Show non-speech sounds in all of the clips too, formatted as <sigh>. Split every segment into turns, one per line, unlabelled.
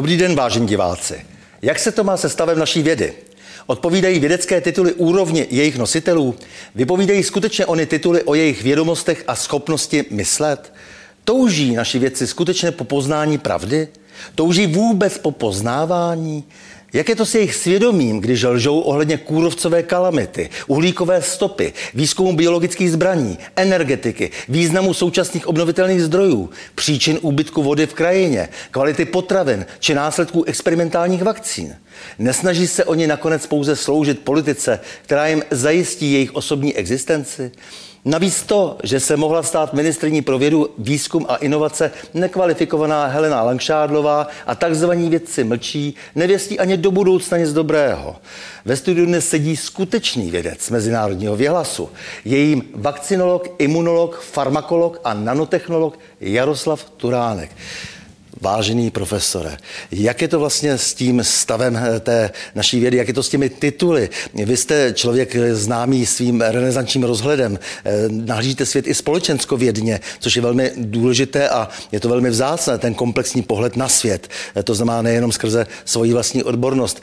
Dobrý den, vážení diváci. Jak se to má se stavem naší vědy? Odpovídají vědecké tituly úrovně jejich nositelů? Vypovídají skutečně ony tituly o jejich vědomostech a schopnosti myslet? Touží naši vědci skutečně po poznání pravdy? Touží vůbec po poznávání? Jak je to s jejich svědomím, když lžou ohledně kůrovcové kalamity, uhlíkové stopy, výzkumu biologických zbraní, energetiky, významu současných obnovitelných zdrojů, příčin úbytku vody v krajině, kvality potravin či následků experimentálních vakcín? Nesnaží se oni nakonec pouze sloužit politice, která jim zajistí jejich osobní existenci? Navíc to, že se mohla stát ministrní pro vědu, výzkum a inovace nekvalifikovaná Helena Langšádlová a takzvaní vědci mlčí, nevěstí ani do budoucna nic dobrého. Ve studiu dnes sedí skutečný vědec mezinárodního věhlasu. Je jim vakcinolog, imunolog, farmakolog a nanotechnolog Jaroslav Turánek. Vážený profesore, jak je to vlastně s tím stavem eh, té naší vědy, jak je to s těmi tituly? Vy jste člověk známý svým renesančním rozhledem, eh, nahlížíte svět i společenskovědně, což je velmi důležité a je to velmi vzácné, ten komplexní pohled na svět. Eh, to znamená nejenom skrze svoji vlastní odbornost.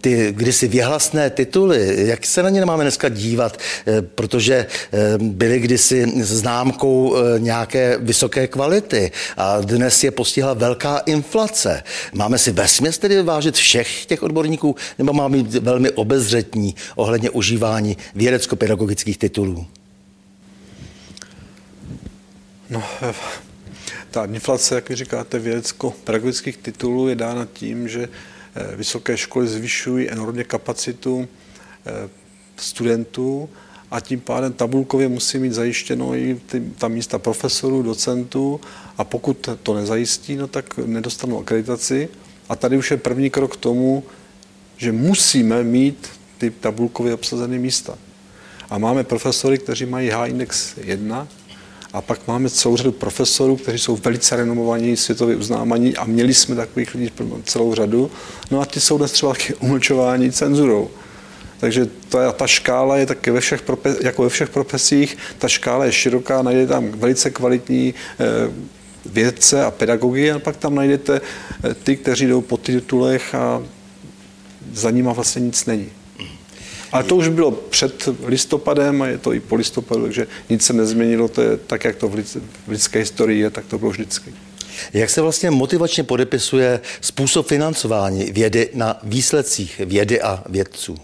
Ty kdysi věhlasné tituly, jak se na ně nemáme dneska dívat, protože byly kdysi známkou nějaké vysoké kvality a dnes je postihla velká inflace. Máme si vesměs tedy vážit všech těch odborníků, nebo máme být velmi obezřetní ohledně užívání vědecko-pedagogických titulů?
No, ta inflace, jak vy říkáte, vědecko-pedagogických titulů je dána tím, že eh, vysoké školy zvyšují enormně kapacitu eh, studentů a tím pádem tabulkově musí mít zajištěno i ty, ta místa profesorů, docentů a pokud to nezajistí, no tak nedostanou akreditaci. A tady už je první krok k tomu, že musíme mít ty tabulkově obsazené místa. A máme profesory, kteří mají H-index 1, a pak máme celou řadu profesorů, kteří jsou velice renomovaní, světově uznávaní a měli jsme takových lidí celou řadu. No a ti jsou dnes třeba umlčováni cenzurou. Takže ta, ta škála je také ve všech, jako ve všech profesích, ta škála je široká, najde tam velice kvalitní eh, vědce a pedagogy a pak tam najdete eh, ty, kteří jdou po titulech a za nima vlastně nic není. Ale to už bylo před listopadem a je to i po listopadu, takže nic se nezměnilo, to je tak, jak to v lidské historii je, tak to bylo vždycky.
Jak se vlastně motivačně podepisuje způsob financování vědy na výsledcích vědy a vědců?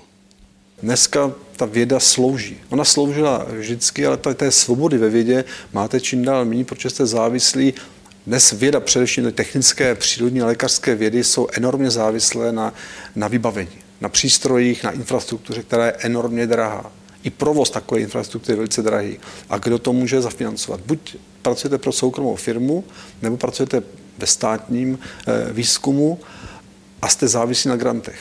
Dneska ta věda slouží. Ona sloužila vždycky, ale té svobody ve vědě máte čím dál méně, protože jste závislí dnes věda, především technické, přírodní a lékařské vědy, jsou enormně závislé na, na vybavení, na přístrojích, na infrastruktuře, která je enormně drahá. I provoz takové infrastruktury je velice drahý. A kdo to může zafinancovat? Buď pracujete pro soukromou firmu, nebo pracujete ve státním eh, výzkumu a jste závislí na grantech.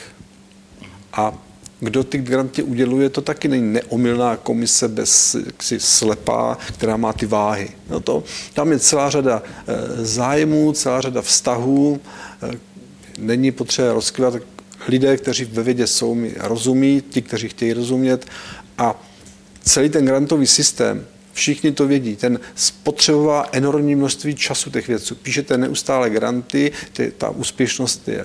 A kdo ty granty uděluje, to taky není neomylná komise bez jaksi, slepá, která má ty váhy. No to, tam je celá řada e, zájmů, celá řada vztahů, e, není potřeba rozkvět lidé, kteří ve vědě jsou, mi rozumí, ti, kteří chtějí rozumět a celý ten grantový systém, všichni to vědí, ten spotřebová enormní množství času těch vědců. Píšete neustále granty, ty, ta úspěšnost je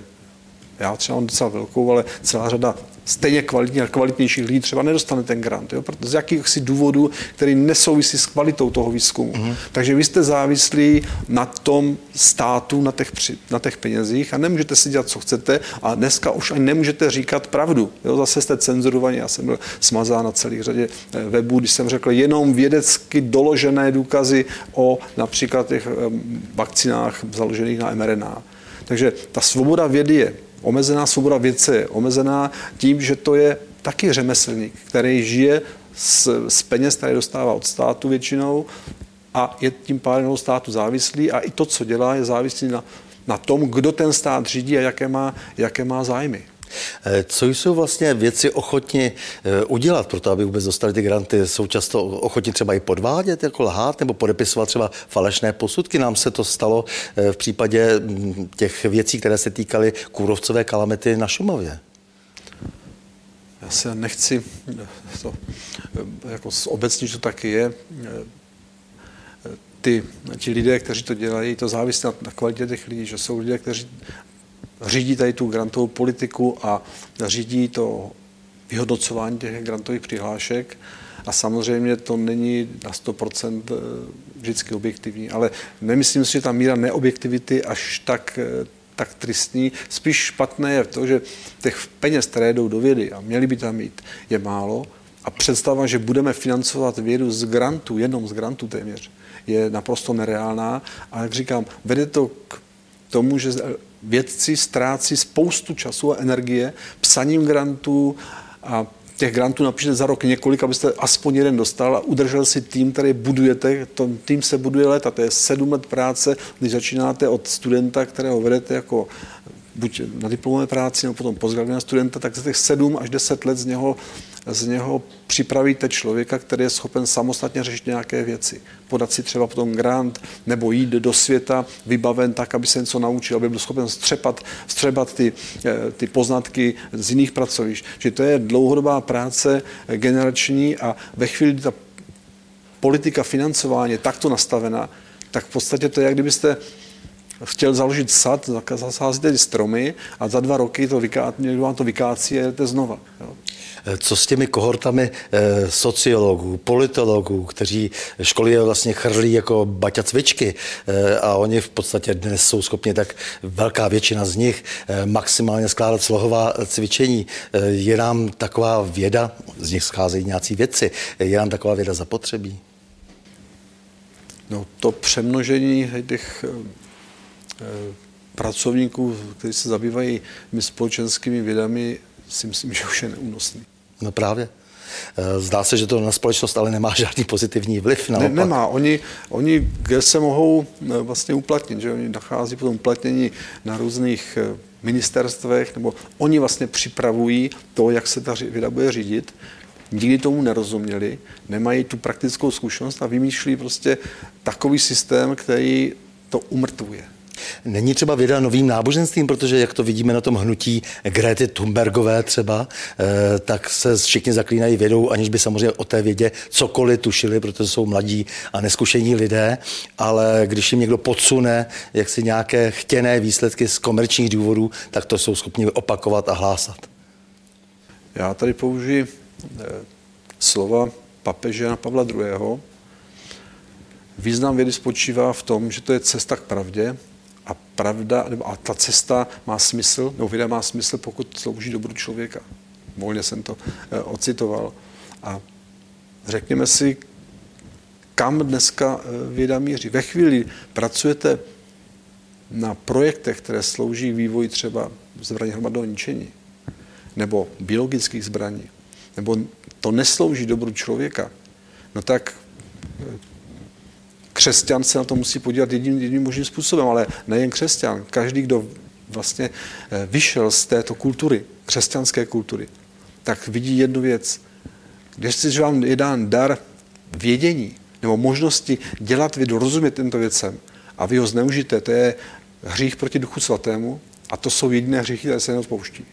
já třeba mám docela velkou, ale celá řada stejně kvalitní a kvalitnějších lidí třeba nedostane ten grant, jo? z jakýchsi důvodů, který nesouvisí s kvalitou toho výzkumu. Mm-hmm. Takže vy jste závislí na tom státu, na těch, na těch penězích a nemůžete si dělat, co chcete a dneska už ani nemůžete říkat pravdu. Jo? Zase jste cenzurovaní, já jsem byl smazán na celých řadě eh, webů, když jsem řekl jenom vědecky doložené důkazy o například těch eh, vakcinách založených na mRNA. Takže ta svoboda vědy je Omezená svoboda vědce je omezená tím, že to je taky řemeslník, který žije z, z peněz, které dostává od státu většinou a je tím pádem státu závislý a i to, co dělá, je závislý na, na tom, kdo ten stát řídí a jaké má, jaké má zájmy.
Eh, co jsou vlastně věci ochotni eh, udělat pro to, aby vůbec dostali ty granty? Jsou často ochotni třeba i podvádět, jako lhát nebo podepisovat třeba falešné posudky? Nám se to stalo eh, v případě mm, těch věcí, které se týkaly kůrovcové kalamity na Šumavě.
Já se nechci to, jako obecně, že to taky je, ty, ti lidé, kteří to dělají, to závisí na, na kvalitě těch lidí, že jsou lidé, kteří řídí tady tu grantovou politiku a řídí to vyhodnocování těch grantových přihlášek. A samozřejmě to není na 100% eh, vždycky objektivní, ale nemyslím si, že ta míra neobjektivity až tak, eh, tak tristní. Spíš špatné je to, že těch peněz, které jdou do vědy a měly by tam mít, je málo. A představa, že budeme financovat vědu z grantu, jenom z grantu téměř, je naprosto nereálná. A jak říkám, vede to k tomu, že vědci ztrácí spoustu času a energie psaním grantů a těch grantů napíšete za rok několik, abyste aspoň jeden dostal a udržel si tým, který budujete. Ten tým se buduje leta, to je sedm let práce, když začínáte od studenta, kterého vedete jako buď na diplomové práci, nebo potom postgraduálního studenta, tak za těch sedm až deset let z něho z něho připravíte člověka, který je schopen samostatně řešit nějaké věci. Podat si třeba potom grant nebo jít do světa vybaven tak, aby se něco naučil, aby byl schopen střepat, střebat ty, eh, ty poznatky z jiných pracovišť. Že to je dlouhodobá práce generační a ve chvíli, kdy ta politika financování je takto nastavená, tak v podstatě to je, jak kdybyste chtěl založit sad, zasázíte stromy a za dva roky to vyká, někdo vám to vykácí a jdete znova. Jo.
Co s těmi kohortami eh, sociologů, politologů, kteří školy vlastně chrlí jako baťa cvičky eh, a oni v podstatě dnes jsou schopni tak velká většina z nich eh, maximálně skládat slohová cvičení. Je nám taková věda, z nich scházejí nějací věci, je nám taková věda zapotřebí?
No to přemnožení těch pracovníků, kteří se zabývají společenskými vědami, si myslím, že už je neúnosný.
No právě. Eh, zdá se, že to na společnost ale nemá <laughs> žádný pozitivní vliv.
Ne, nemá. Oni, oni kde se mohou eh, vlastně uplatnit, že oni nachází potom uplatnění na různých eh, ministerstvech, nebo oni vlastně připravují to, jak se ta věda bude řídit. Nikdy tomu nerozuměli, nemají tu praktickou zkušenost a vymýšlí prostě takový systém, který to umrtvuje.
Není třeba věda novým náboženstvím, protože jak to vidíme na tom hnutí Grety Thunbergové třeba, eh, tak se všichni zaklínají vědou, aniž by samozřejmě o té vědě cokoliv tušili, protože jsou mladí a neskušení lidé, ale když jim někdo podsune jak si nějaké chtěné výsledky z komerčních důvodů, tak to jsou schopni opakovat a hlásat.
Já tady použiji eh, slova papeže Jana Pavla II. Význam vědy spočívá v tom, že to je cesta k pravdě, pravda, a ta cesta má smysl, nebo věda má smysl, pokud slouží dobru člověka. Volně jsem to e, ocitoval. A řekněme si, kam dneska eh, věda míří. Ve chvíli pracujete na projektech, které slouží vývoji třeba zbraní hromadného ničení, nebo biologických zbraní, nebo to neslouží dobru člověka, no tak eh, křesťan se na to musí podívat jedním, jedním možným způsobem, ale nejen křesťan. Každý, kdo vlastně eh, vyšel z této kultury, křesťanské kultury, tak vidí jednu věc. Když si vám je dán dar vědění nebo možnosti dělat vědu, rozumět tento věcem a vy ho zneužijete, to je hřích proti duchu svatému a to jsou jediné hříchy, které se neodpouští.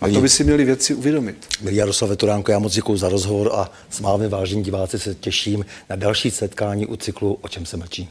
A to by si měli věci uvědomit.
Milí Jaroslave Turánko, já moc děkuji za rozhovor a s vámi, vážení diváci, se těším na další setkání u cyklu O čem se mlčí.